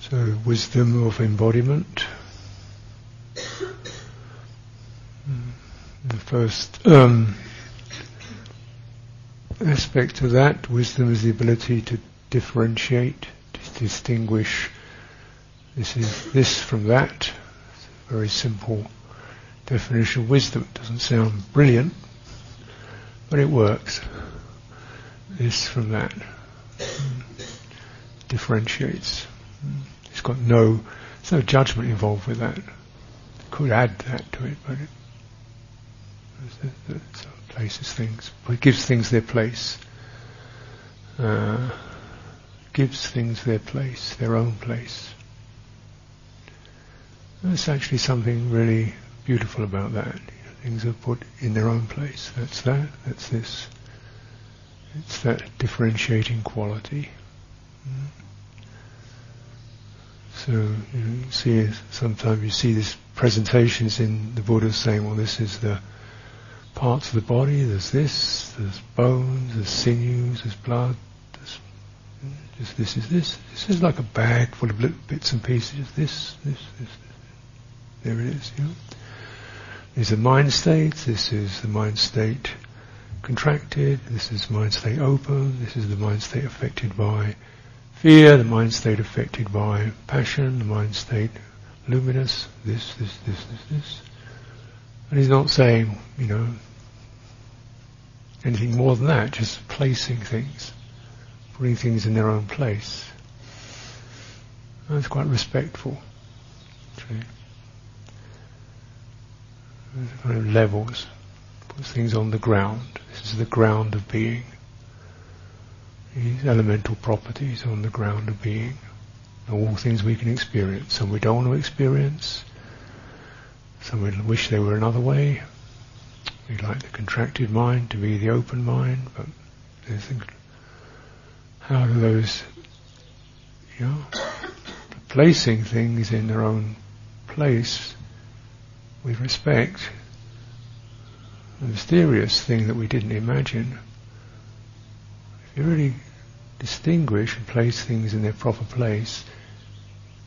So, wisdom of embodiment. The first um, aspect of that, wisdom is the ability to differentiate, to distinguish this is this from that. Very simple definition of wisdom. It doesn't sound brilliant, but it works. This from that. Differentiates. It's got no, there's no judgment involved with that. Could add that to it, but it, places things, it gives things their place. Uh, gives things their place, their own place. There's actually something really beautiful about that. You know, things are put in their own place. That's that, that's this. It's that differentiating quality. Mm. So you, know, see, sometimes you see these presentations in the Buddha saying, "Well, this is the parts of the body. There's this. There's bones. There's sinews. There's blood. There's just this is this. This is like a bag full of little bits and pieces. This, this, this, this. There it is. You know? These are mind states. This is the mind state contracted. This is mind state open. This is the mind state affected by fear, the mind state affected by passion, the mind state luminous, this, this, this, this, this. And he's not saying, you know, anything more than that, just placing things, putting things in their own place. That's quite respectful. Actually. Kind of levels, puts things on the ground. This is the ground of being these elemental properties on the ground of being, all things we can experience. Some we don't want to experience, some we wish they were another way. We like the contracted mind to be the open mind, but how do those, you know, placing things in their own place with respect, a mysterious thing that we didn't imagine you really distinguish and place things in their proper place,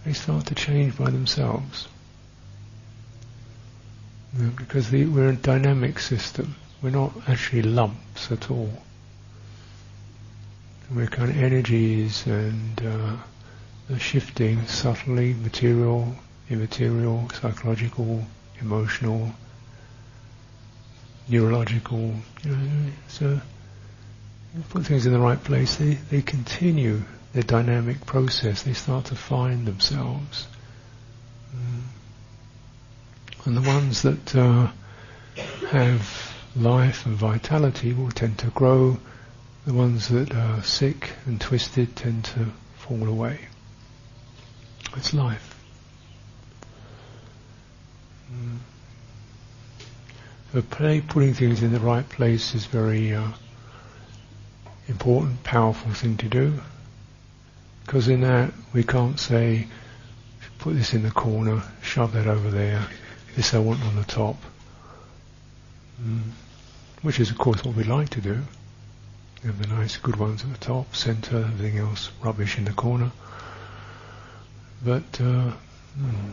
they start to change by themselves. You know, because the, we're a dynamic system. We're not actually lumps at all. We're kind of energies and uh, shifting subtly, material, immaterial, psychological, emotional, neurological. You know, so put things in the right place, they, they continue their dynamic process. They start to find themselves. Mm. And the ones that uh, have life and vitality will tend to grow. The ones that are sick and twisted tend to fall away. It's life. Mm. So play, putting things in the right place is very uh, important, powerful thing to do. Because in that we can't say, put this in the corner, shove that over there, this I want on the top. Mm. Which is of course what we like to do. Have the nice good ones at the top, centre, everything else rubbish in the corner. But uh, mm,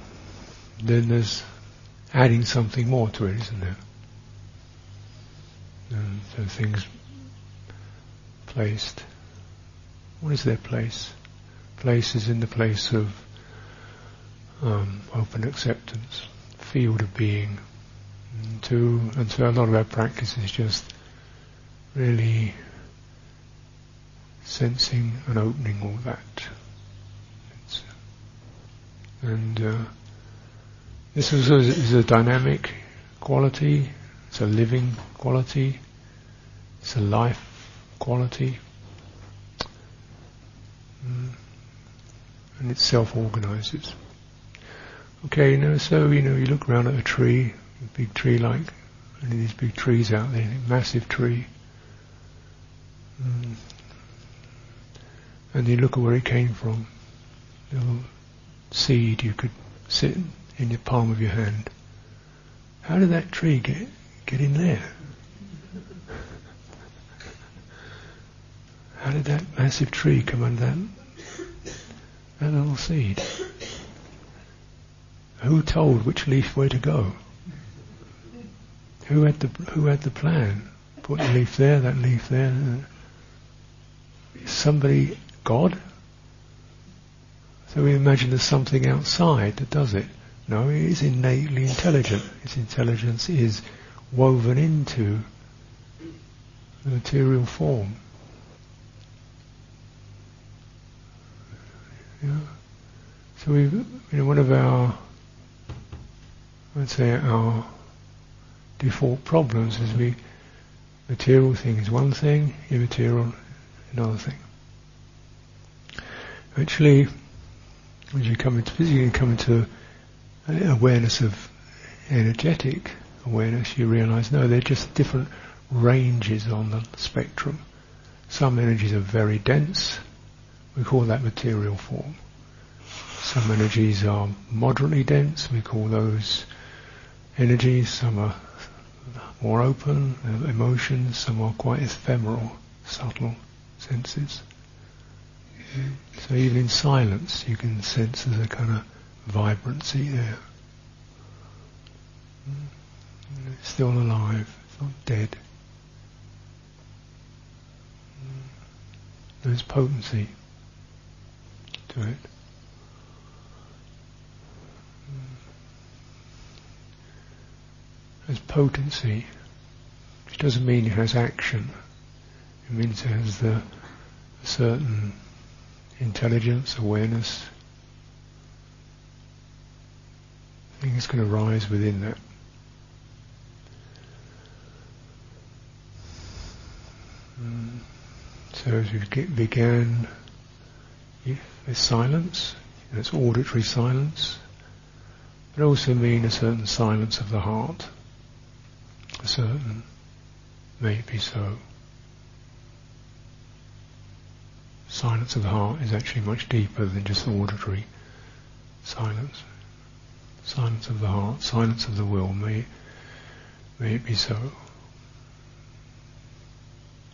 then there's adding something more to it, isn't there? And so things placed. What is their place? Place is in the place of um, open acceptance, field of being. And, to, and so a lot of our practice is just really sensing and opening all that. It's, and uh, this is a, is a dynamic quality, it's a living quality, it's a life quality. Mm. And it self-organizes. Okay, you know, so, you know, you look around at a tree, a big tree like, any of these big trees out there, massive tree. Mm. And you look at where it came from. A little seed you could sit in the palm of your hand. How did that tree get, get in there? How did that massive tree come under that? That little seed. Who told which leaf where to go? Who had the who had the plan? Put the leaf there, that leaf there. Somebody, God? So we imagine there's something outside that does it. No, it is innately intelligent. Its intelligence is woven into the material form. Yeah. So we, you know, one of our, I'd say our default problems is we, material thing is one thing, immaterial another thing. Actually, when you come into physically come into awareness of energetic awareness, you realize no, they're just different ranges on the spectrum. Some energies are very dense, we call that material form. Some energies are moderately dense, we call those energies. Some are more open, emotions, some are quite ephemeral, subtle senses. So even in silence, you can sense there's a kind of vibrancy there. It's still alive, it's not dead. There's potency to it. There's potency, which doesn't mean it has action. It means it has the certain intelligence, awareness. I think it's going to rise within that. Mm. So as we began with silence, it's auditory silence, but also mean a certain silence of the heart, a certain, may it be so. silence of the heart is actually much deeper than just auditory silence. Silence of the heart, silence of the will, may, may it be so.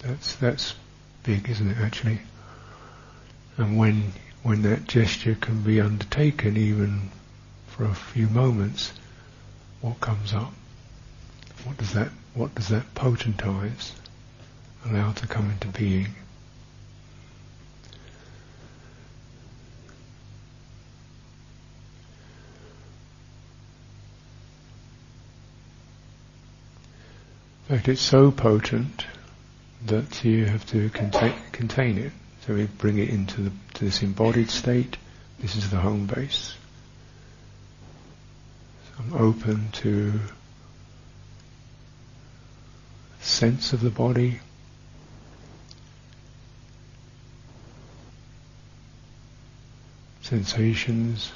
That's, that's big, isn't it, actually? And when, when that gesture can be undertaken even for a few moments, what comes up? What does that, what does that potentize, allow to come into being? In fact, it's so potent that you have to contain, contain it. So we bring it into the, to this embodied state. This is the home base. So I'm open to sense of the body. Sensations,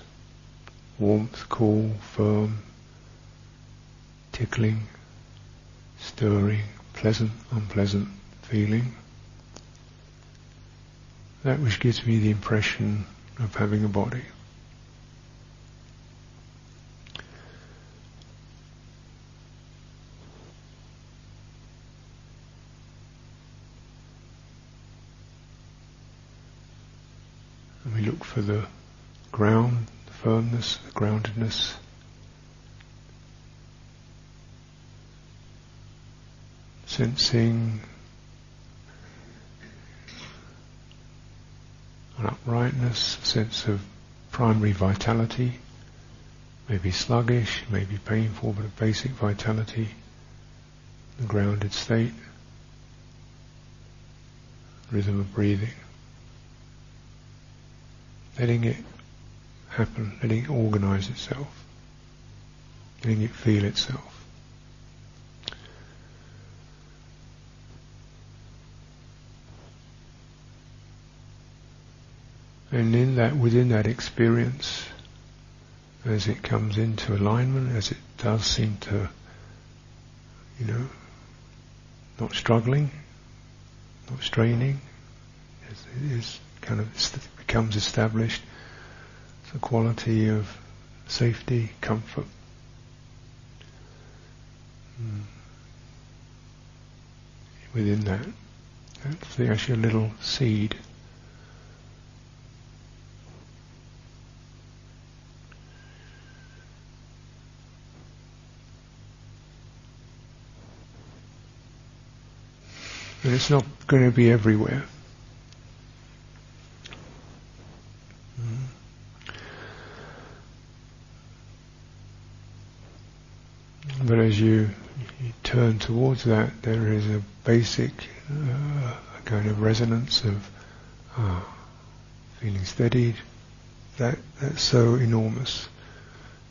warmth, cool, firm, tickling stirring, pleasant, unpleasant feeling. That which gives me the impression of having a body. And we look for the ground, the firmness, the groundedness, sensing an uprightness, a sense of primary vitality, maybe sluggish, maybe painful, but a basic vitality, the grounded state, rhythm of breathing. Letting it happen, letting it organize itself, letting it feel itself. And in that, within that experience, as it comes into alignment, as it does seem to, you know, not struggling, not straining, as it is kind of becomes established. A quality of safety, comfort. Mm. Within that, that's the a little seed it's not going to be everywhere. Mm. But as you, you, turn towards that, there is a basic uh, kind of resonance of uh, feeling steadied. That that's so enormous.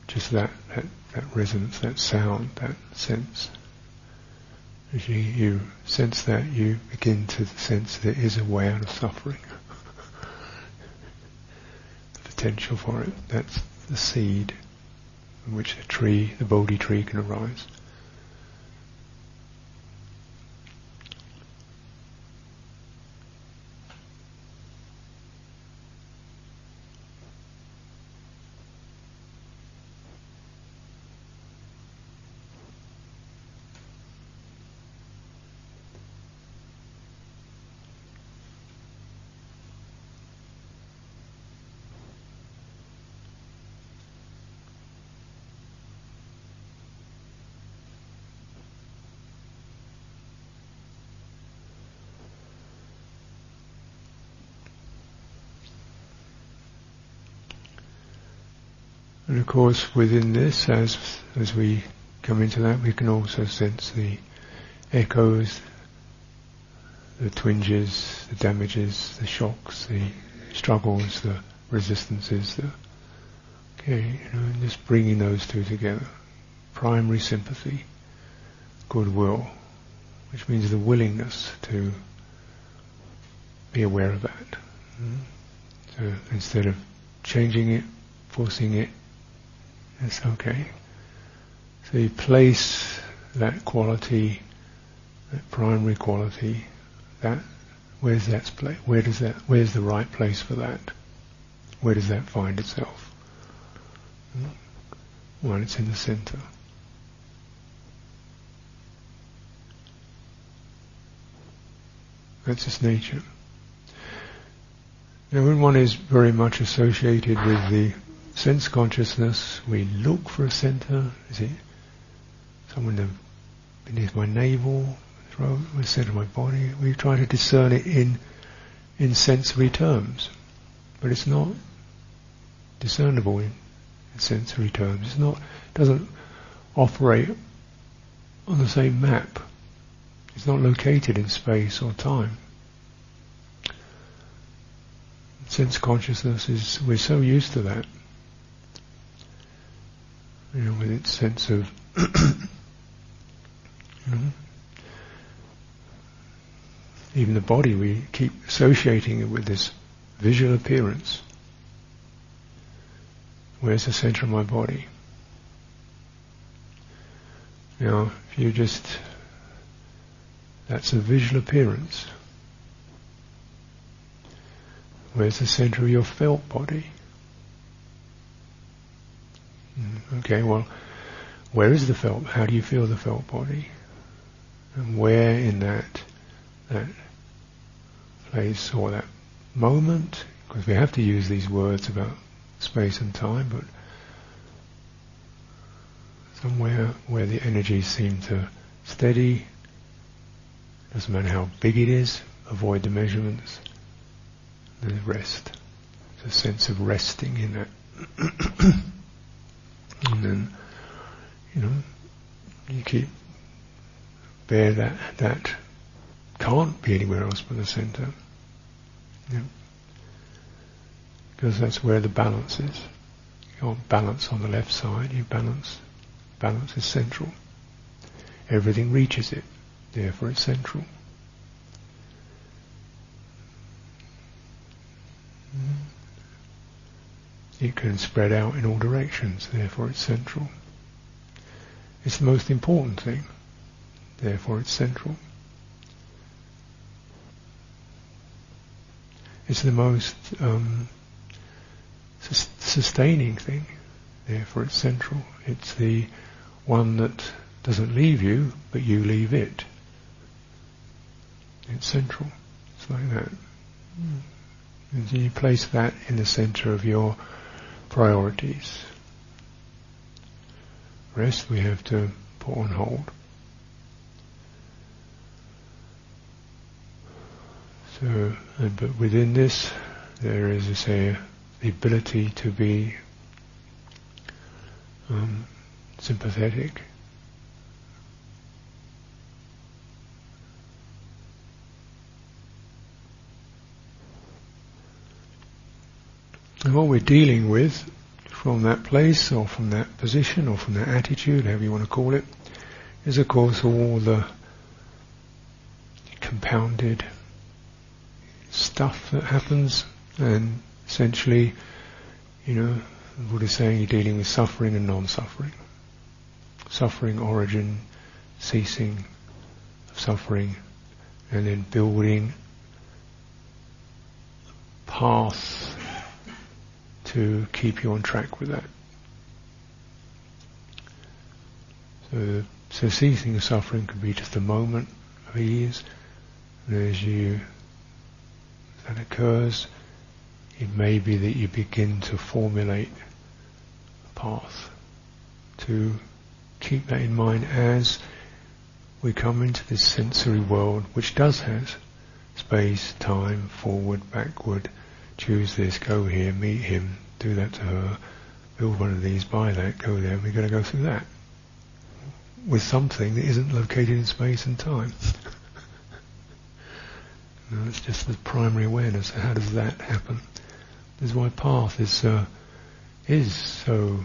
Just that, that that resonance, that sound, that sense. As you, you sense that, you begin to sense there is a way out of suffering. the potential for it. That's the seed from which the tree, the Bodhi tree can arise. Course, within this, as as we come into that, we can also sense the echoes, the twinges, the damages, the shocks, the struggles, the resistances. The, okay, you know, and just bringing those two together. Primary sympathy, goodwill, which means the willingness to be aware of that. Mm? So instead of changing it, forcing it, it's okay. So you place that quality, that primary quality, that where's that place? Where does that? Where's the right place for that? Where does that find itself? Well, it's in the center. That's its nature. Now, when one is very much associated with the sense consciousness, we look for a center. Is it someone beneath my navel, throat, the center of my body? We try to discern it in in sensory terms, but it's not discernible in, in sensory terms. It's not doesn't operate on the same map. It's not located in space or time. Sense consciousness is we're so used to that you know, with its sense of, you know, even the body, we keep associating it with this visual appearance. Where's the center of my body? Now, if you just, that's a visual appearance. Where's the center of your felt body? Mm, okay, well, where is the felt? How do you feel the felt body? And where in that that place or that moment, because we have to use these words about space and time, but somewhere where the energies seem to steady, doesn't matter how big it is, avoid the measurements, there's rest. There's a sense of resting in that. And then, you know, you keep there that that can't be anywhere else but the center. Yeah. Because that's where the balance is. You can't balance on the left side, you balance balance is central. Everything reaches it, therefore it's central. It can spread out in all directions, therefore it's central. It's the most important thing, therefore it's central. It's the most um, sus- sustaining thing, therefore it's central. It's the one that doesn't leave you, but you leave it. It's central. It's like that. Mm. And you place that in the center of your priorities. Rest we have to put on hold. So, but within this, there is, I say, the ability to be um, sympathetic. And what we're dealing with from that place or from that position or from that attitude, however you want to call it, is of course all the compounded stuff that happens and essentially, you know, the Buddha is saying you're dealing with suffering and non-suffering. Suffering, origin, ceasing of suffering, and then building path to keep you on track with that. So, so ceasing suffering can be just a moment of ease, and as you that occurs, it may be that you begin to formulate a path to keep that in mind as we come into this sensory world, which does have space, time, forward, backward, choose this, go here, meet him, do that to her, build one of these, buy that, go there, we're going to go through that. With something that isn't located in space and time. no, it's just the primary awareness. How does that happen? This is why path is uh, is so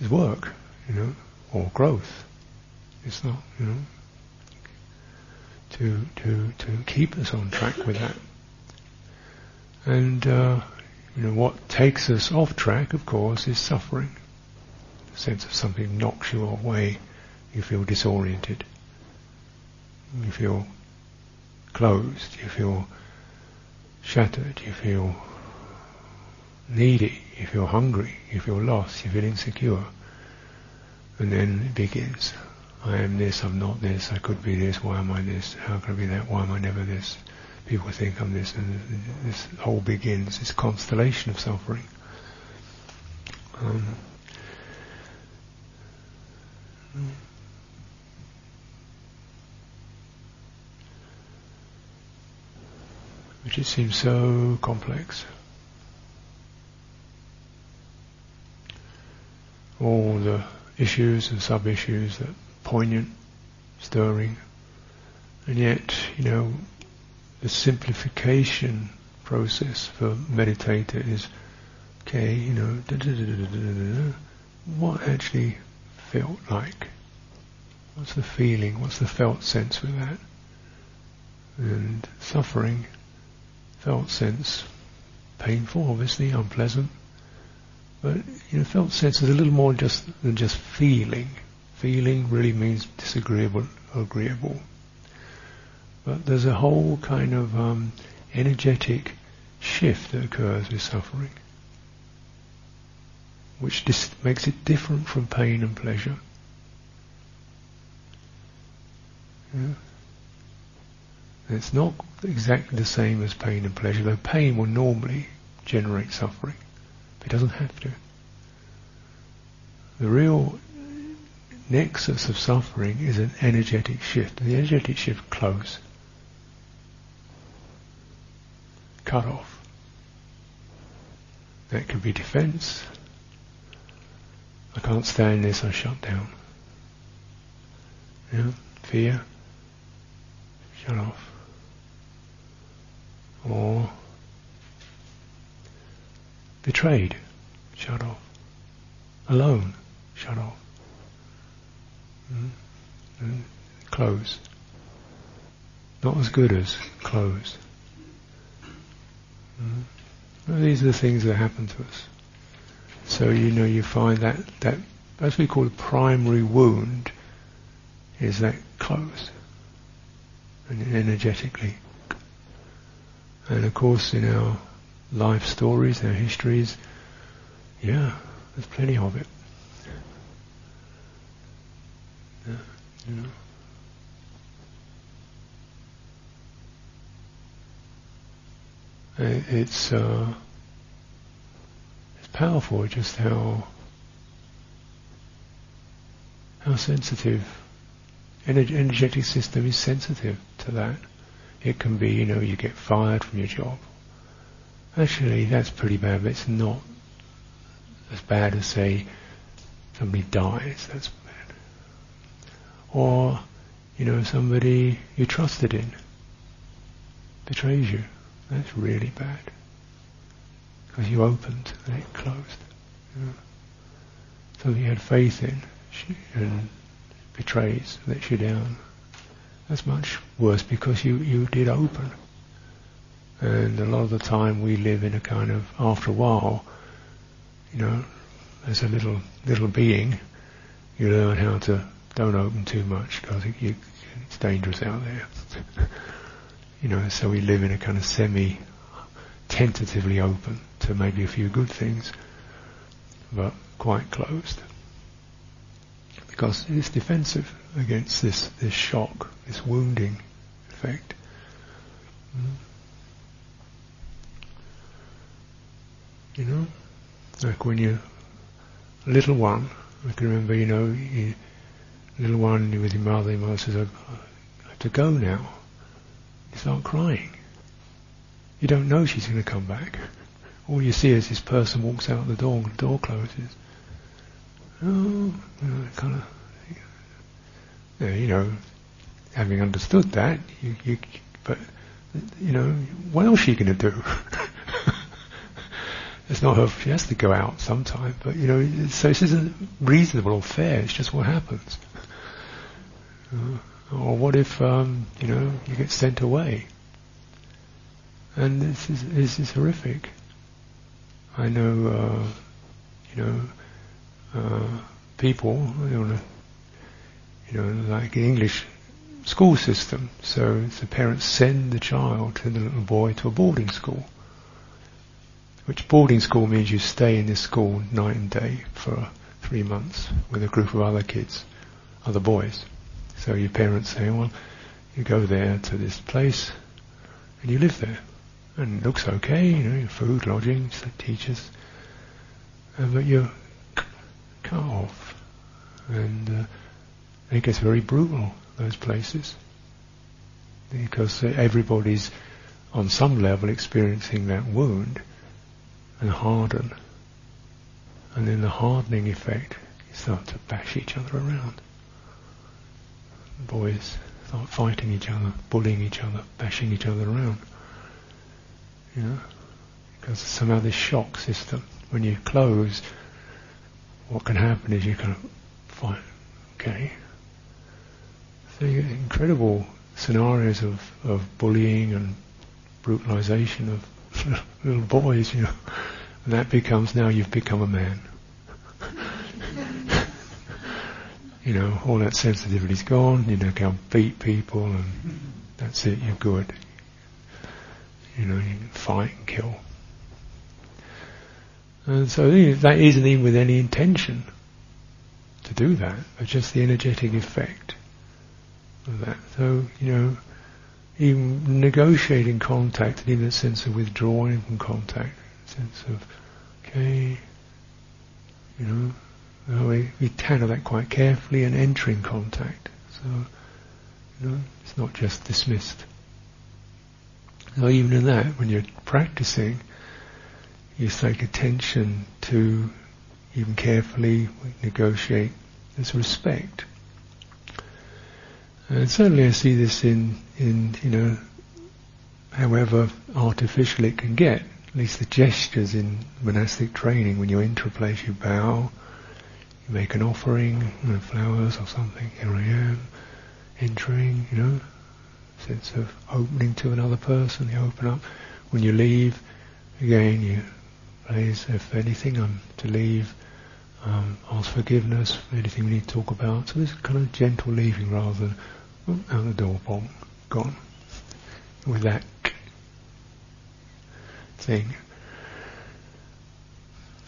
is work, you know, or growth. It's not, you know, to to to keep us on track with that. And uh, you know what takes us off track, of course, is suffering. The sense of something knocks you away. You feel disoriented. You feel closed. You feel shattered. You feel needy. You feel hungry. You feel lost. You feel insecure. And then it begins. I am this, I'm not this, I could be this, why am I this, how can I be that, why am I never this? People think I'm this, and this whole begins, this constellation of suffering. Um, which it seems so complex. All the issues and sub-issues that poignant, stirring, and yet, you know, the simplification process for meditator is, okay, you know, da, da, da, what actually felt like? What's the feeling? What's the felt sense with that? And suffering, felt sense, painful, obviously, unpleasant. But you know, felt sense is a little more just than just feeling. Feeling really means disagreeable, agreeable. But there's a whole kind of um, energetic shift that occurs with suffering, which dis- makes it different from pain and pleasure. Yeah. It's not exactly the same as pain and pleasure, though pain will normally generate suffering. But it doesn't have to. The real nexus of suffering is an energetic shift. The energetic shift close. Cut off. That could be defense. I can't stand this, I shut down. Yeah, fear, shut off. Or betrayed, shut off. Alone, shut off. Mm-hmm. Close. Not as good as closed. Mm-hmm. These are the things that happen to us. So you know you find that that as we call a primary wound is that close and energetically. And of course in our life stories, our histories, yeah, there's plenty of it. Yeah, you know. It's uh, it's powerful just how how sensitive energetic system is sensitive to that. It can be, you know, you get fired from your job. Actually, that's pretty bad, but it's not as bad as, say, somebody dies. That's bad. Or, you know, somebody you trusted in betrays you. That's really bad. Because you opened and it closed. You know. You had faith in and betrays, lets you down. That's much worse because you, you did open. And a lot of the time we live in a kind of, after a while, you know, as a little little being, you learn how to don't open too much because it, it's dangerous out there. you know, so we live in a kind of semi, tentatively open to maybe a few good things, but quite closed because it's defensive against this this shock, this wounding effect. Mm. You know, like when you're a little one, I can remember, you know, you, little one, with your mother, your mother says, I have to go now. You start crying. You don't know she's going to come back. All you see is this person walks out the door and the door closes. Oh, you know, kind of, you know, having understood that, you, you, but, you know, what else are you going to do? it's not her, she has to go out sometime, but, you know, so this isn't reasonable or fair, it's just what happens. Uh, or what if, um, you know, you get sent away? And this is, this is horrific. I know, uh, you know, uh, people, you know, like the English school system. So the parents send the child, the little boy, to a boarding school. Which boarding school means you stay in this school night and day for three months with a group of other kids, other boys. So your parents say, well, you go there to this place and you live there. And it looks okay, you know, food, lodging, teachers. Uh, but you're cut off. And uh, it gets very brutal, those places. Because everybody's on some level experiencing that wound and harden. And then the hardening effect, you start to bash each other around boys start fighting each other, bullying each other, bashing each other around. You know, because somehow this shock system, when you close, what can happen is you of fight. Okay. So you get incredible scenarios of, of bullying and brutalization of little boys, you know, and that becomes now you've become a man you know, all that sensitivity's gone, you know, can't beat people and that's it, you're good. You know, you can fight and kill. And so that isn't even with any intention to do that, but just the energetic effect of that. So, you know, even negotiating contact and even a sense of withdrawing from contact, sense of, okay, you know, Uh, we, we handle that quite carefully and entering contact. So, you know, it's not just dismissed. So even in that, when you're practicing, you take attention to even carefully negotiate this respect. And certainly I see this in, in, you know, however artificial it can get, at least the gestures in monastic training, when you enter a place you bow, make an offering, you know, flowers or something. Here I am, entering, you know, sense of opening to another person. You open up. When you leave, again, you please, if anything, I'm to leave. Um, ask forgiveness for anything we need to talk about. So this kind of gentle leaving rather than oh, out the door, bomb, gone. With that thing.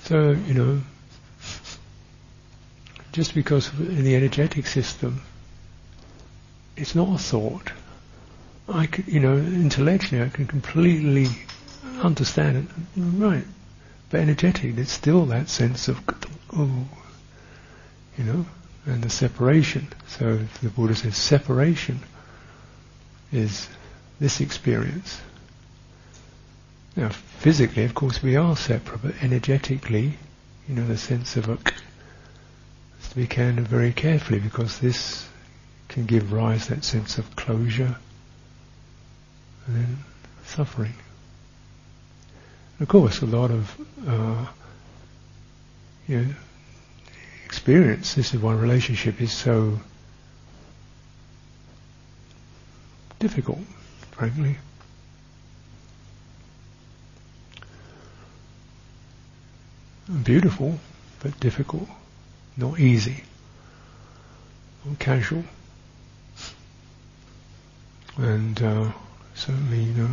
So, you know, just because in the energetic system, it's not a thought. I could, you know, intellectually I can completely understand it, right? But energetically, it's still that sense of, oh, you know, and the separation. So the Buddha says separation is this experience. Now, physically, of course, we are separate, but energetically, you know, the sense of a to be handled very carefully because this can give rise to that sense of closure and then suffering. of course, a lot of uh, you know, experience. This is why relationship is so difficult, frankly. Beautiful, but difficult, not easy, not casual. And uh, certainly, you know,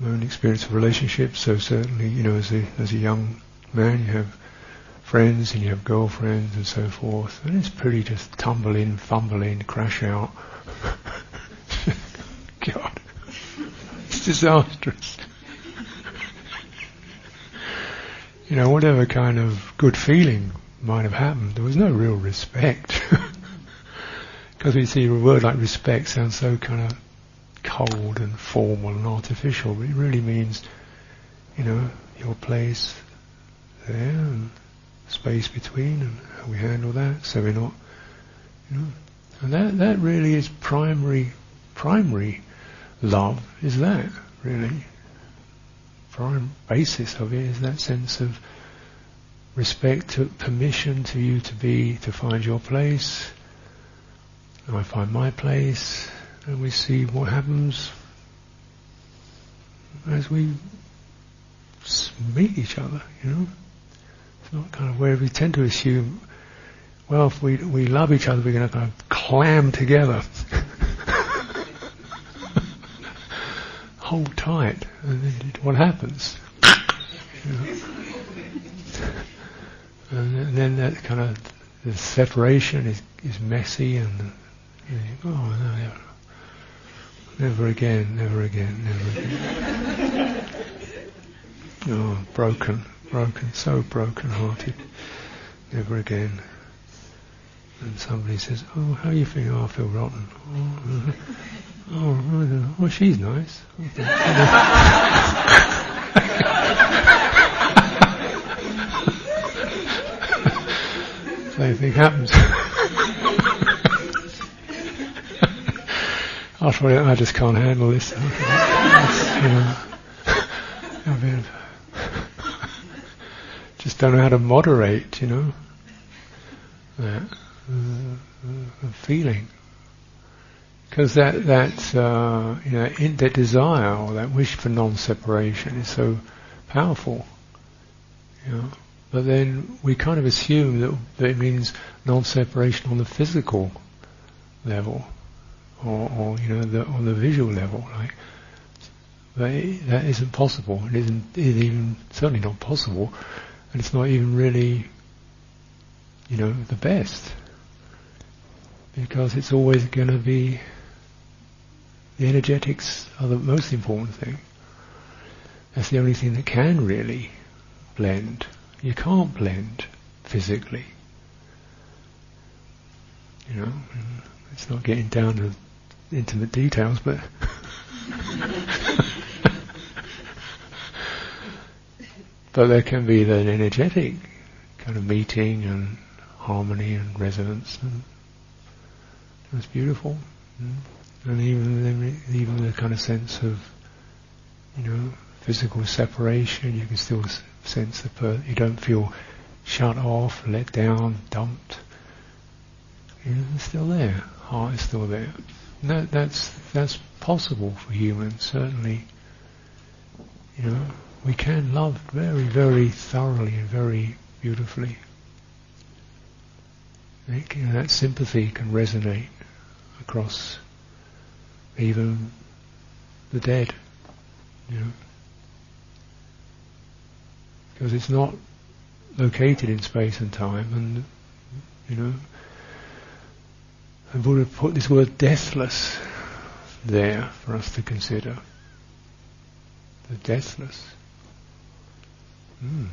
my own experience of relationships. So certainly, you know, as a as a young man, you have friends and you have girlfriends and so forth, and it's pretty just tumble in, fumble in, crash out. God, it's disastrous. You know, whatever kind of good feeling might have happened, there was no real respect. Because we see a word like respect sounds so kind of cold and formal and artificial, but it really means, you know, your place there and space between and how we handle that, so we're not, you know, and that that really is primary, primary love is that really. Prime basis of it is that sense of respect, to permission to you to be, to find your place. And I find my place, and we see what happens as we meet each other, you know. It's not kind of where we tend to assume, well, if we, we love each other, we're going to kind of clam together. Hold tight. And then what happens? And then that kind of the separation is, is messy and, and oh no, never, never again, never again, never again. oh, broken broken, so broken-hearted, never again. And somebody says, "Oh, how are you feeling? Oh, I feel rotten." Oh, oh, oh she's nice. Same thing happens. After all, I just can't handle this. you know, just don't know how to moderate, you know, that uh, feeling. Because that that uh, you know in, that desire or that wish for non-separation is so powerful, you know. But then we kind of assume that, that it means non-separation on the physical level, or, or you know, the, on the visual level, like. But that isn't possible. It isn't, it isn't even certainly not possible and it's not even really, you know, the best. Because it's always going to be, the energetics are the most important thing. That's the only thing that can really blend. You can't blend physically. You know, it's not getting down to intimate details, but But there can be an energetic kind of meeting and harmony and resonance, and it's beautiful. Mm. And even even the kind of sense of, you know, physical separation, you can still sense the per- you don't feel shut off, let down, dumped. It's still there. Heart is still there. And that, that's that's possible for humans, certainly. You know, we can love very, very thoroughly and very beautifully. that sympathy can resonate across even the dead, you know. Because it's not located in space and time, and you know, the Buddha put this word deathless there for us to consider. The deathless. Hmm,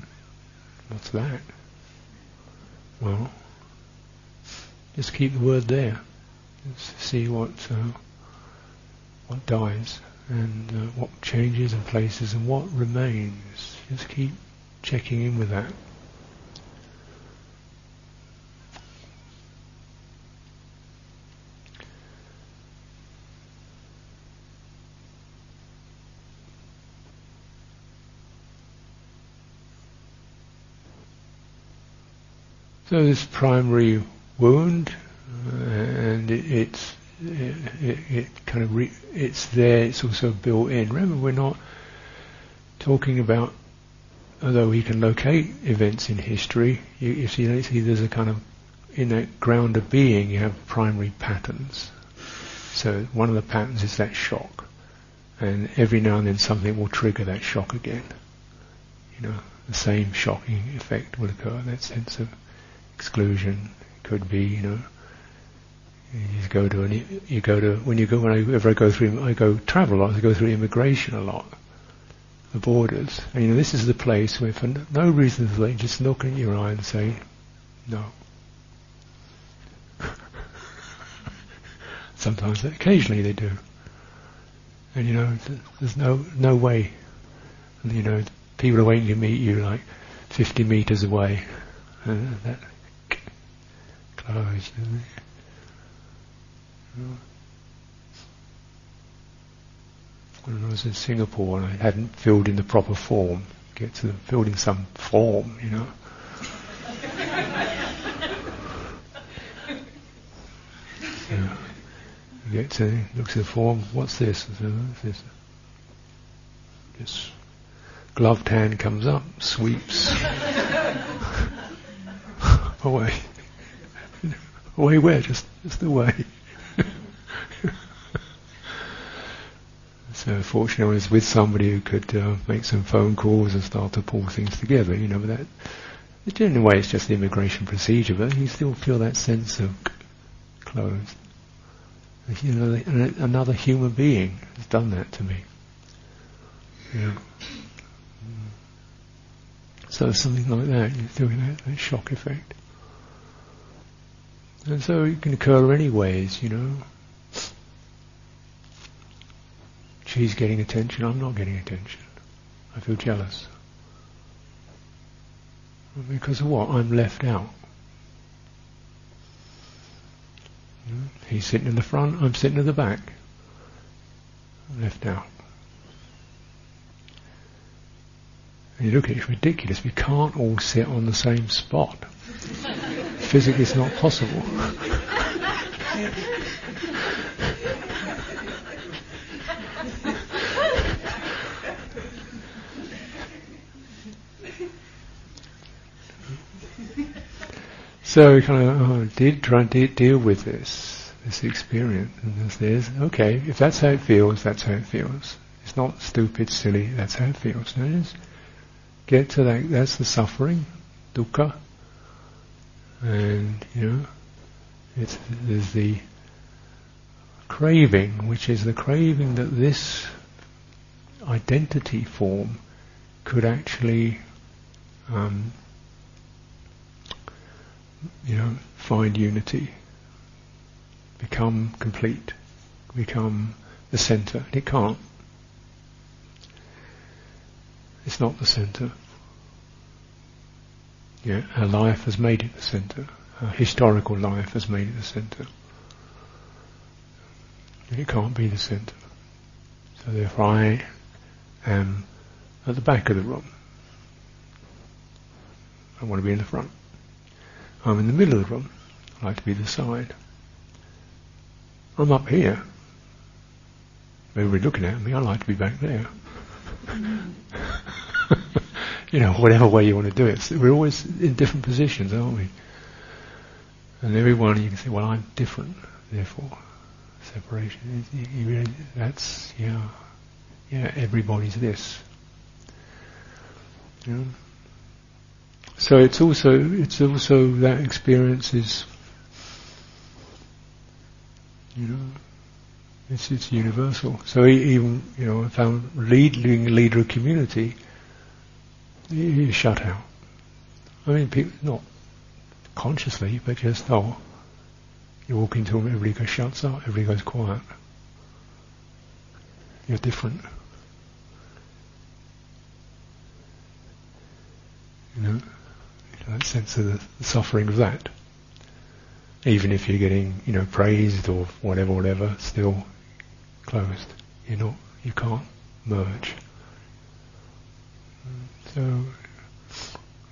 what's that? Well, just keep the word there. Let's see what uh, what dies, and uh, what changes and places, and what remains. Just keep checking in with that. So this primary wound, uh, and it, it's it, it, kind of re, it's there. It's also built in. Remember, we're not talking about. Although we can locate events in history, you, you see, you see there's a kind of in that ground of being, you have primary patterns. So one of the patterns is that shock, and every now and then something will trigger that shock again. You know, the same shocking effect will occur. That sense of exclusion could be, you know, you go to any, you go to when you go whenever I go through I go travel a lot. I go through immigration a lot, the borders, and you know this is the place where for no reason they just look in your eye and say, no. Sometimes, occasionally they do, and you know there's no no way, and, you know people are waiting to meet you like 50 meters away, and that closed. When I was in Singapore and I hadn't filled in the proper form, get to in some form, you know. yeah. Get to looks at the form. What's this? What's this? This gloved hand comes up, sweeps away. away where? Just just away. So fortunately, I was with somebody who could uh, make some phone calls and start to pull things together. You know, but that in a way it's just the immigration procedure, but you still feel that sense of closed. You know, another human being has done that to me. Yeah. So something like that, you're doing that, that shock effect. And so it can occur any ways, you know. She's getting attention, I'm not getting attention. I feel jealous. Because of what? I'm left out. He's sitting in the front, I'm sitting in the back. I'm left out. And you look at it, it's ridiculous. We can't all sit on the same spot. Physically, it's not possible. So we kind of oh, did try to deal with this, this experience, and this, okay, if that's how it feels, that's how it feels. It's not stupid, silly. That's how it feels. No, just get to that. That's the suffering, dukkha, and you know, it's there's the craving, which is the craving that this identity form could actually um, you know, find unity, become complete, become the center. And It can't. It's not the center. Yeah, our life has made it the center. Our historical life has made it the center. It can't be the center. So therefore I am at the back of the room. I want to be in the front. I'm in the middle of the room. I like to be the side. I'm up here. Everybody looking at me, I like to be back there. you know, whatever way you want to do it. So we're always in different positions, aren't we? And everyone, you can say, well, I'm different, therefore. Separation, that's, yeah, yeah, everybody's this. You know? So it's also it's also that experience is you know it's it's universal. So even you know if I'm leading leader of community, you shut out. I mean, people not consciously, but just oh, you walk into them, everybody goes shuts up, everybody goes quiet. you're different. You know, that sense of the, suffering of that. Even if you're getting, you know, praised or whatever, whatever, still closed. You're not, you can't merge. So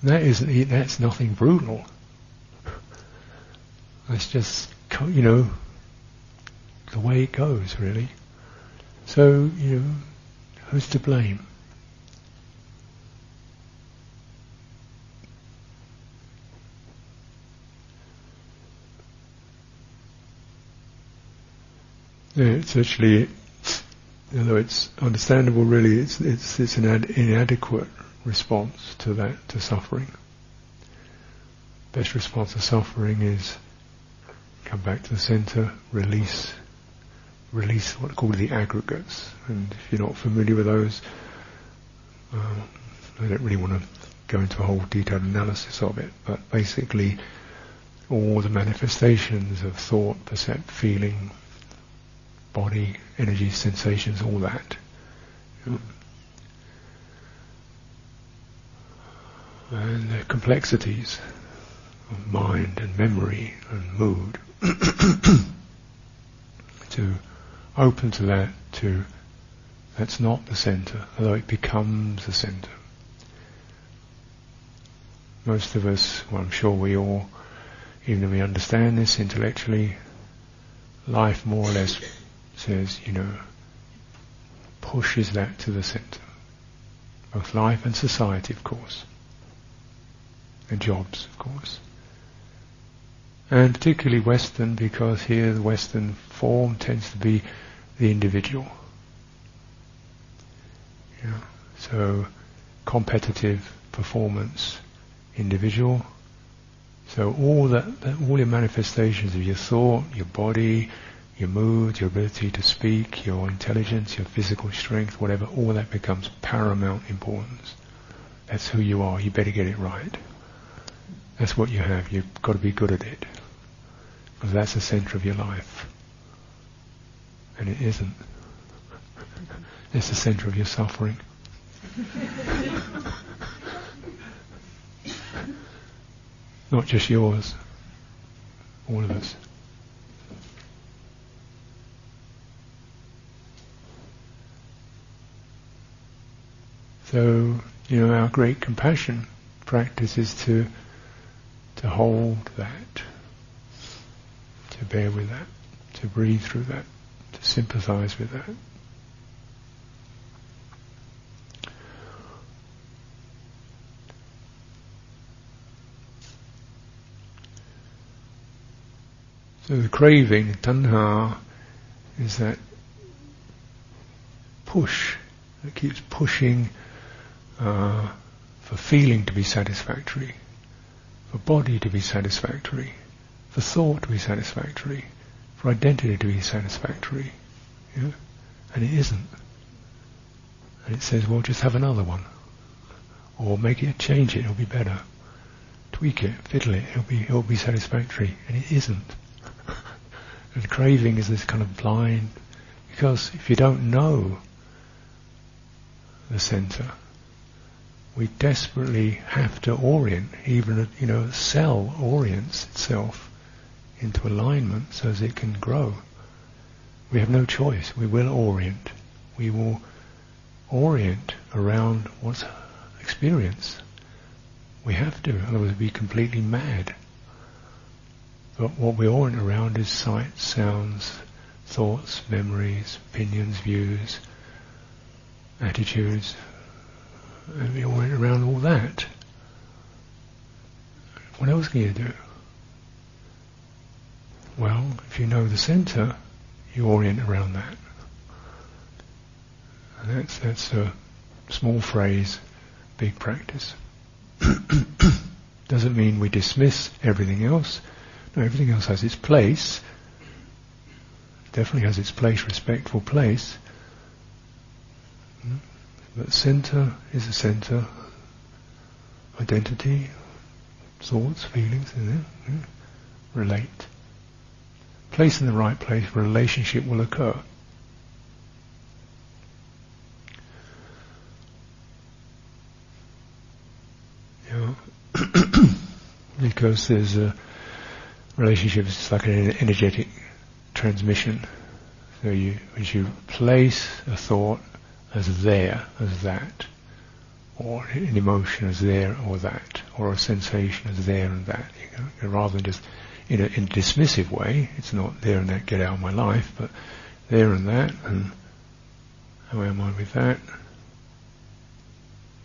that isn't, that's nothing brutal. That's just, you know, the way it goes, really. So, you know, who's to blame? It's actually, although it's understandable, really, it's it's it's an ad- inadequate response to that to suffering. Best response to suffering is come back to the center, release, release what are called the aggregates. And if you're not familiar with those, um, I don't really want to go into a whole detailed analysis of it, but basically all the manifestations of thought, percept, feeling, body, energy, sensations, all that. And the complexities of mind and memory and mood. to open to that, to that's not the center, although it becomes the center. Most of us, well I'm sure we all, even if we understand this intellectually, life more or less says, you know, pushes that to the center. Both life and society, of course. And jobs, of course. And particularly Western, because here the Western form tends to be the individual. Yeah. So, competitive performance, individual. So all that, that, all your manifestations of your thought, your body, your mood, your ability to speak, your intelligence, your physical strength, whatever, all that becomes paramount importance. That's who you are. You better get it right. That's what you have. You've got to be good at it. Because that's the center of your life. And it isn't. It's the center of your suffering. Not just yours. All of us. So, you know, our great compassion practice is to to hold that, to bear with that, to breathe through that, to sympathize with that. So the craving, tanha, is that push that keeps pushing uh, for feeling to be satisfactory, for body to be satisfactory, for thought to be satisfactory, for identity to be satisfactory. Yeah? And it isn't. And it says, well, just have another one. Or make it, change it, it'll be better. Tweak it, fiddle it, it'll be, it'll be satisfactory. And it isn't. and craving is this kind of blind, because if you don't know the center, we desperately have to orient, even a, you know, a cell orients itself into alignment so as it can grow. We have no choice. We will orient. We will orient around what's experience. We have to, otherwise we'd be completely mad. But what we orient around is sight, sounds, thoughts, memories, opinions, views, attitudes, and we went around all that. What else can you do? Well, if you know the center, you orient around that. And that's that's a small phrase, big practice. Doesn't mean we dismiss everything else. No, everything else has its place. Definitely has its place, respectful place. Hmm? That center is the center. Identity, thoughts, feelings, is it? Hmm? Relate. Place in the right place, relationship will occur. Because there's a relationship is like an energetic transmission. So you, as you place a thought as there, as that, or an emotion as there or that, or a sensation as there and that, rather than just in a, in a dismissive way, it's not there and that, get out of my life, but there and that, and how am I with that?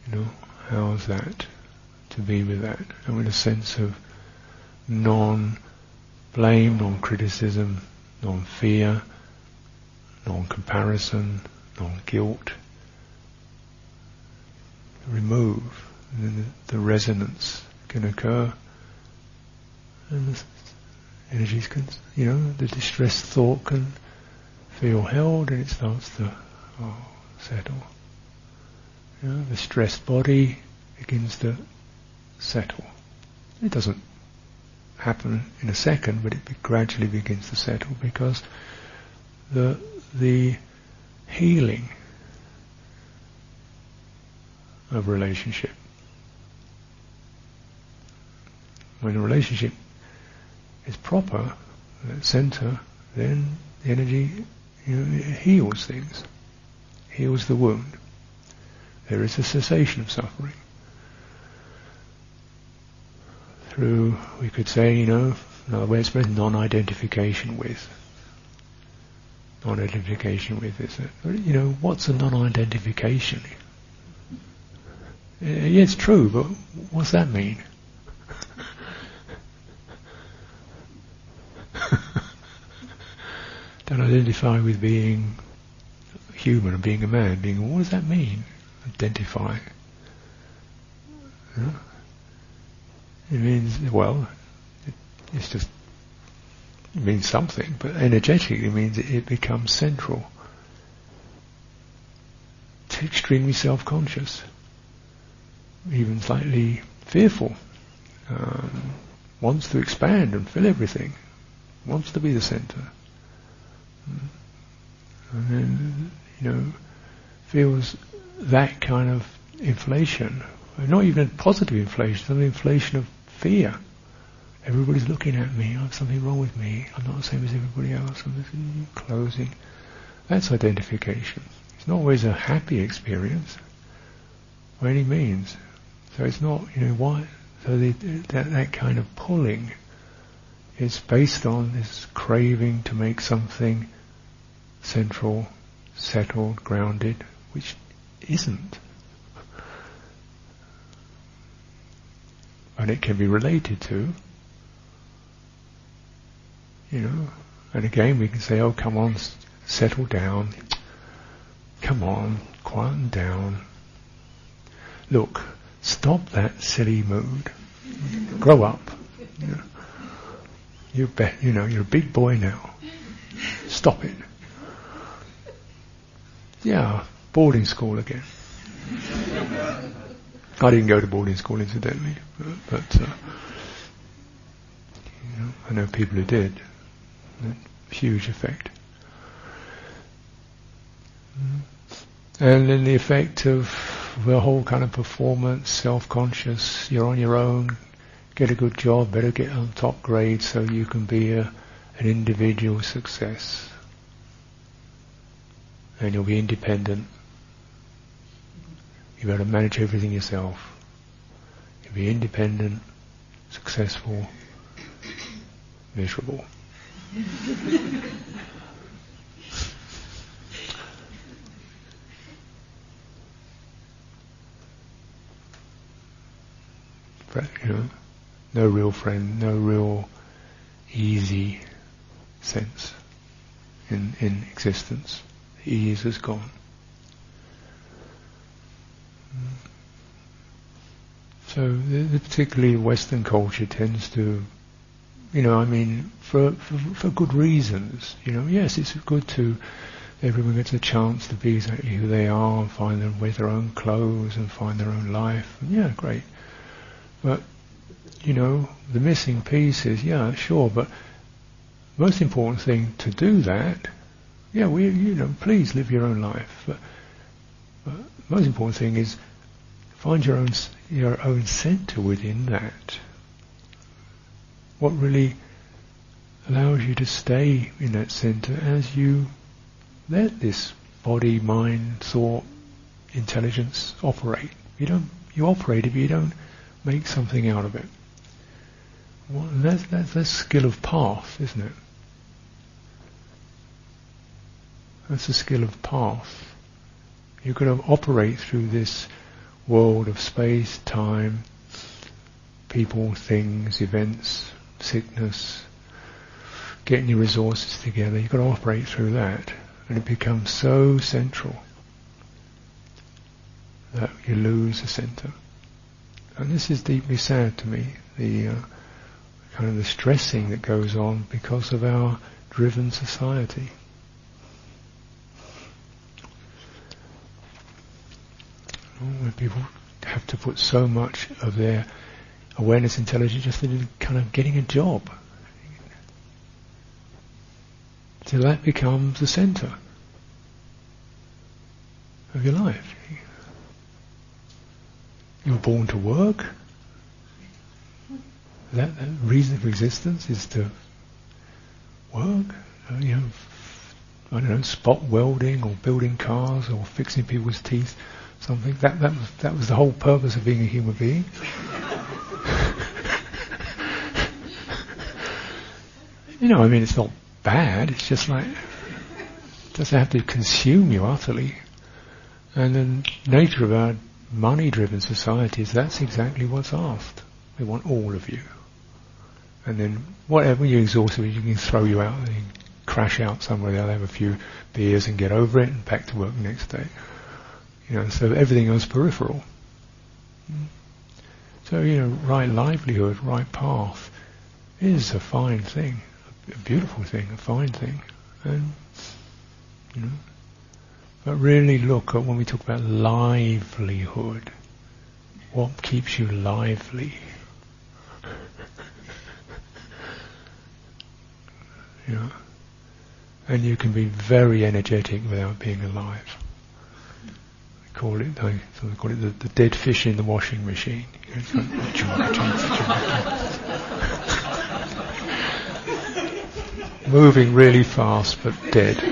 You know, how's that to be with that? And with a sense of non-blame, non-criticism, non-fear, non-comparison, non-guilt. Remove, and then the, the resonance can occur, and the energies can, you know, the distressed thought can feel held, and it starts to oh, settle. You know, the stressed body begins to settle. It doesn't happen in a second, but it gradually begins to settle because the the healing of relationship. When a relationship is proper, center, then the energy you know, heals things, heals the wound. There is a cessation of suffering. Through, we could say, you know, another way of expressing non-identification with. Non-identification with is? You know, what's a non-identification? Yeah, it's true, but what's that mean? Don't identify with being human and being a man. Being what does that mean? Identify. It means well, it, it's just means something, but energetically means it, it becomes central. It's extremely self-conscious, even slightly fearful. Um, wants to expand and fill everything. Wants to be the center. And then, you know, feels that kind of inflation, not even a positive inflation, some inflation of fear. Everybody's looking at me. I have something wrong with me. I'm not the same as everybody else. I'm closing. That's identification. It's not always a happy experience by any means. So it's not, you know, why. So the, that that kind of pulling is based on this craving to make something central, settled, grounded, which isn't. And it can be related to, you know, and again we can say, oh come on, settle down, come on, quieten down. Look, stop that silly mood. Grow up. You know, you're, be- you know, you're a big boy now. Stop it. Yeah, boarding school again. I didn't go to boarding school incidentally, but, but uh, you know, I know people who did. Huge effect. And then the effect of the whole kind of performance, self-conscious, you're on your own, get a good job, better get on top grade so you can be a, an individual success and you'll be independent. You'll be able to manage everything yourself. You'll be independent, successful, miserable. But, you know, no real friend, no real easy sense in, in existence ease is gone. So, the, particularly Western culture tends to, you know, I mean, for, for, for good reasons. You know, yes, it's good to everyone gets a chance to be exactly who they are and find them with their own clothes and find their own life. Yeah, great. But you know, the missing piece is yeah, sure, but most important thing to do that yeah, we, you know, please live your own life. But, but most important thing is find your own your own center within that. What really allows you to stay in that center as you let this body, mind, thought, intelligence operate. You don't you operate if you don't make something out of it. Well, that's that's a skill of path, isn't it? That's the skill of path. You've got to operate through this world of space, time, people, things, events, sickness, getting your resources together. You've got to operate through that. And it becomes so central that you lose the center. And this is deeply sad to me, the uh, kind of the stressing that goes on because of our driven society. Where people have to put so much of their awareness, intelligence, just kind of getting a job. So that becomes the center of your life. You're born to work. That, that reason for existence is to work. Uh, you know, I don't know, spot welding or building cars or fixing people's teeth, something. That that was that was the whole purpose of being a human being. you know, I mean, it's not bad. It's just like it doesn't have to consume you utterly. And the nature of our money-driven societies, that's exactly what's asked. They want all of you. And then whatever you're exhausted, you can throw you out and crash out somewhere. They'll have a few beers and get over it and back to work the next day. You know, so everything else peripheral. So, you know, right livelihood, right path is a fine thing, a beautiful thing, a fine thing. And, you know, but really look at when we talk about livelihood, what keeps you lively? you know? And you can be very energetic without being alive. Call it, I sort of call it the, the, dead fish in the washing machine. Moving really fast but dead.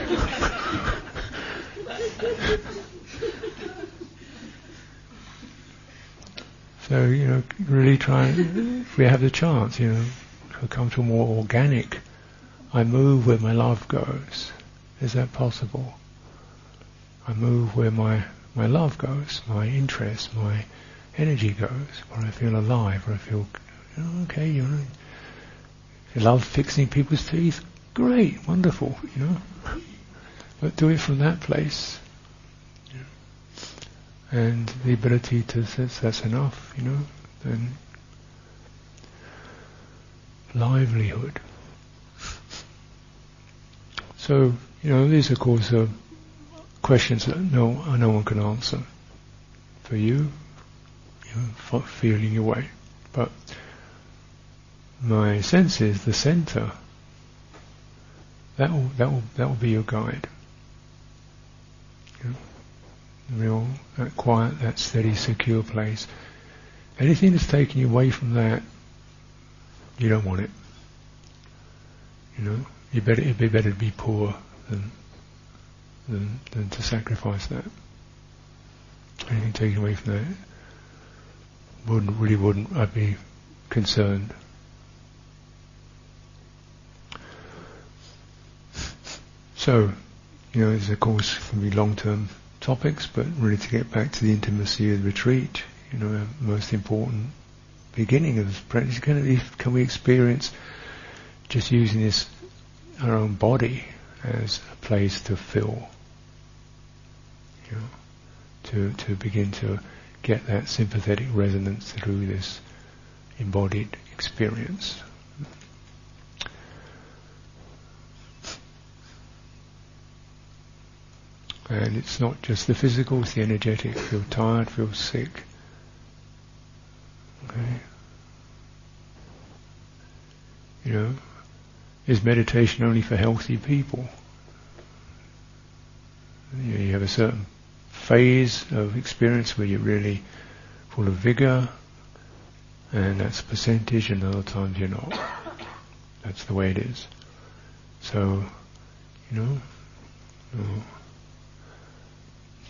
So, you know, really try, if we have the chance, you know, to come to a more organic, I move where my love goes. Is that possible? I move where my, my love goes, my interest, my energy goes, where I feel alive, where I feel, know, oh, okay, you know, you love fixing people's teeth, great, wonderful, you know. But do it from that place and the ability to sense that's enough, you know, then livelihood. So, you know, these of course are questions that no, no one can answer for you, you know, feeling your way. But my sense is the center. That will that will that will be your guide. You know? real, that quiet, that steady, secure place. Anything that's taking you away from that, you don't want it. You know, you better it'd be better to be poor than than than to sacrifice that. Anything taken away from that wouldn't really wouldn't I'd be concerned. So, you know, there's of course can be long term topics, but really to get back to the intimacy of the retreat, you know, most important beginning of this practice. Can we, can we experience just using this our own body as a place to fill, you know, to to begin to get that sympathetic resonance through this embodied experience. And it's not just the physical, it's the energetic. Feel tired, feel sick. Okay? You know, is meditation only for healthy people? You, know, you have a certain phase of experience where you're really full of vigor, and that's percentage, and other times you're not. That's the way it is. So, you know, you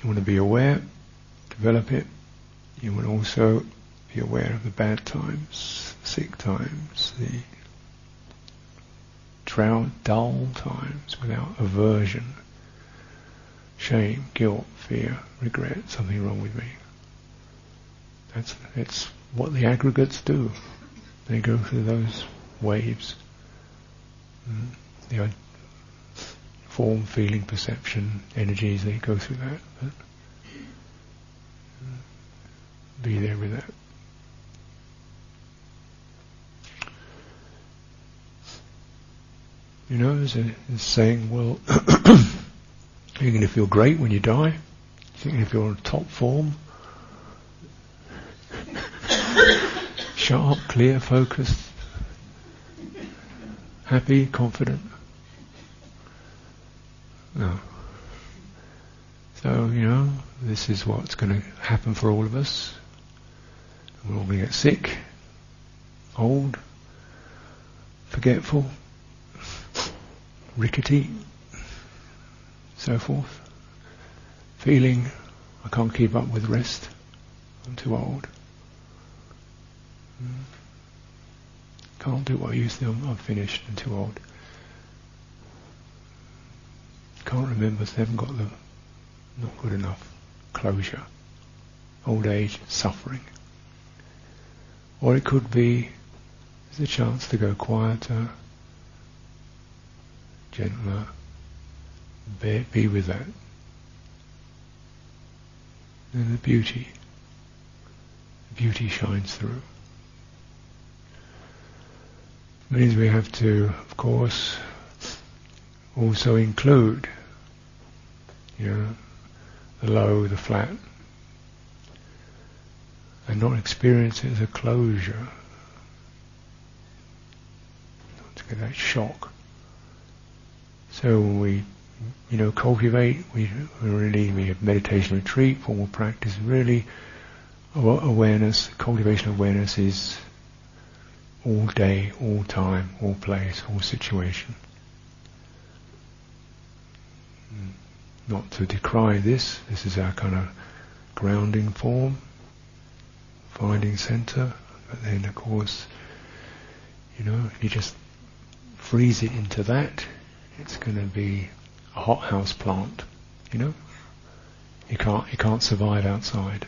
want to be aware, develop it. You want to also be aware of the bad times, sick times, the drought, dull times without aversion, shame, guilt, fear, regret, something wrong with me. That's, that's what the aggregates do. They go through those waves. Mm. The form, feeling, perception, energies, they go through that. But mm, be there with that. You know, there's a, saying, well, you're going to feel great when you die. You're going to feel in top form. Sharp, clear, focused, happy, confident. No. So, you know, this is what's going to happen for all of us. We're all going to get sick, old, forgetful, rickety, so forth. Feeling I can't keep up with rest. I'm too old. Hmm. Can't do what I used to. I'm, I'm finished. I'm too old. Can't remember. So haven't got the not good enough closure. Old age, suffering. Or it could be there's a chance to go quieter, gentler, be, with that. And the beauty, beauty shines through. It means we have to, of course, also include, you know, the low, the flat, and not experience it as a closure, not to get that shock. So when we, you know, cultivate, we really, we have meditation retreat, formal practice, really awareness, cultivation of awareness is all day, all time, all place, all situation. Hmm. Not to decry this, this is our kind of grounding form, finding center, but then of course, you know, if you just freeze it into that, it's going to be a hothouse plant, you know. You can't you can't survive outside.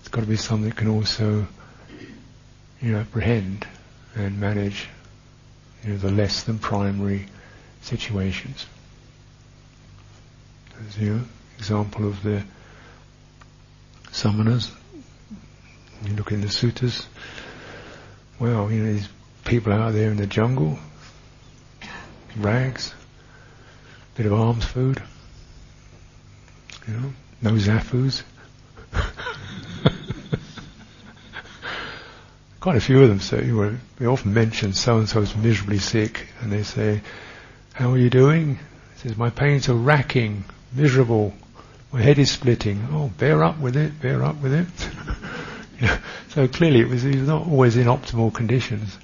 It's got to be something that can also, you know, apprehend and manage, you know, the less than primary situations. As you know, example of the samanas. You look in the suttas. Well, you know, these people out there in the jungle, rags, bit of alms food, you know, no zafus. Quite a few of them say, we often mention so and so is miserably sick, and they say, How are you doing? He says, My pains are racking, miserable, my head is splitting. Oh, bear up with it, bear up with it. so clearly it was, he was not always in optimal conditions,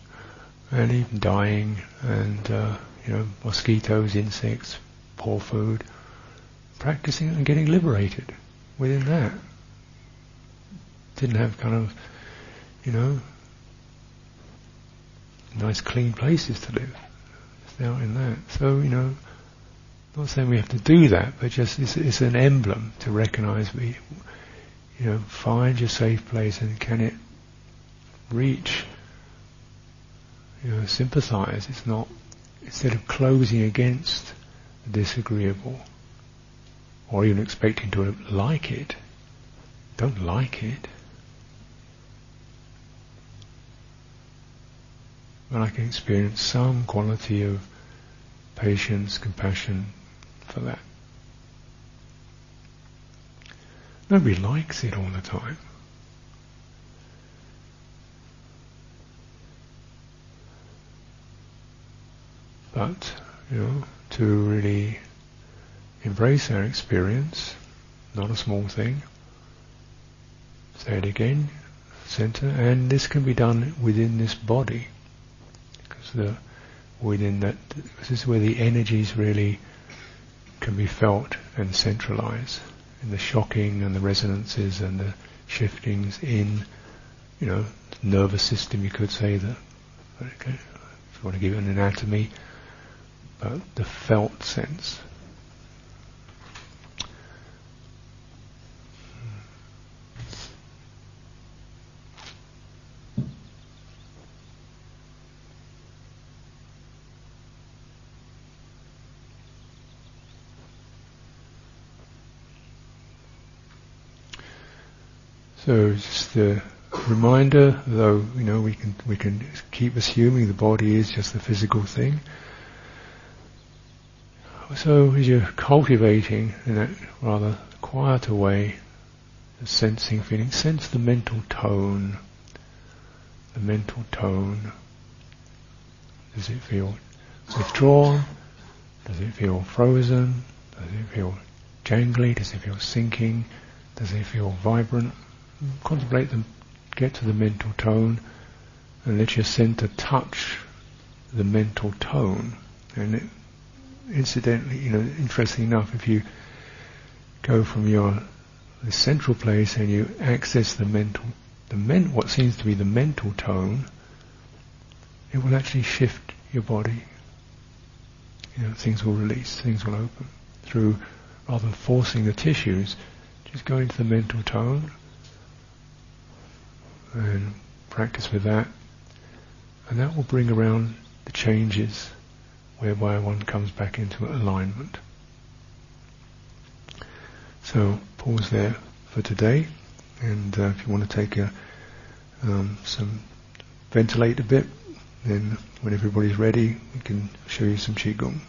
and even dying, and uh, you know, mosquitoes, insects, poor food, practicing and getting liberated within that. Didn't have kind of, you know, nice clean places to live. It's out in that. So, you know, not saying we have to do that, but just it's, it's an emblem to recognize we, you know, find your safe place and can it reach, you know, sympathize. It's not, instead of closing against disagreeable or even expecting to like it. Don't like it. But I can experience some quality of patience, compassion for that. Nobody likes it all the time. But, you know, to really embrace our experience, not a small thing. Say it again, center, and this can be done within this body, because the within that this is where the energies really can be felt and centralized, in the shocking and the resonances and the shiftings in, you know, nervous system. You could say that. Okay, if you want to give it an anatomy, but the felt sense. So just a reminder, though you know we can we can keep assuming the body is just the physical thing. So as you're cultivating in that rather quieter way, the sensing feeling, sense the mental tone. The mental tone. Does it feel withdrawn? Does it feel frozen? Does it feel jangly? Does it feel sinking? Does it feel vibrant? contemplate them, get to the mental tone, and let your center touch the mental tone. And it, incidentally, you know, interesting enough, if you go from your the central place and you access the mental, the men, what seems to be the mental tone, it will actually shift your body. You know, things will release, things will open through rather than forcing the tissues. Just go into the mental tone and practice with that. And that will bring around the changes whereby one comes back into alignment. So pause there for today, and uh, if you want to take a, um, some ventilate a bit, then when everybody's ready, we can show you some qigong.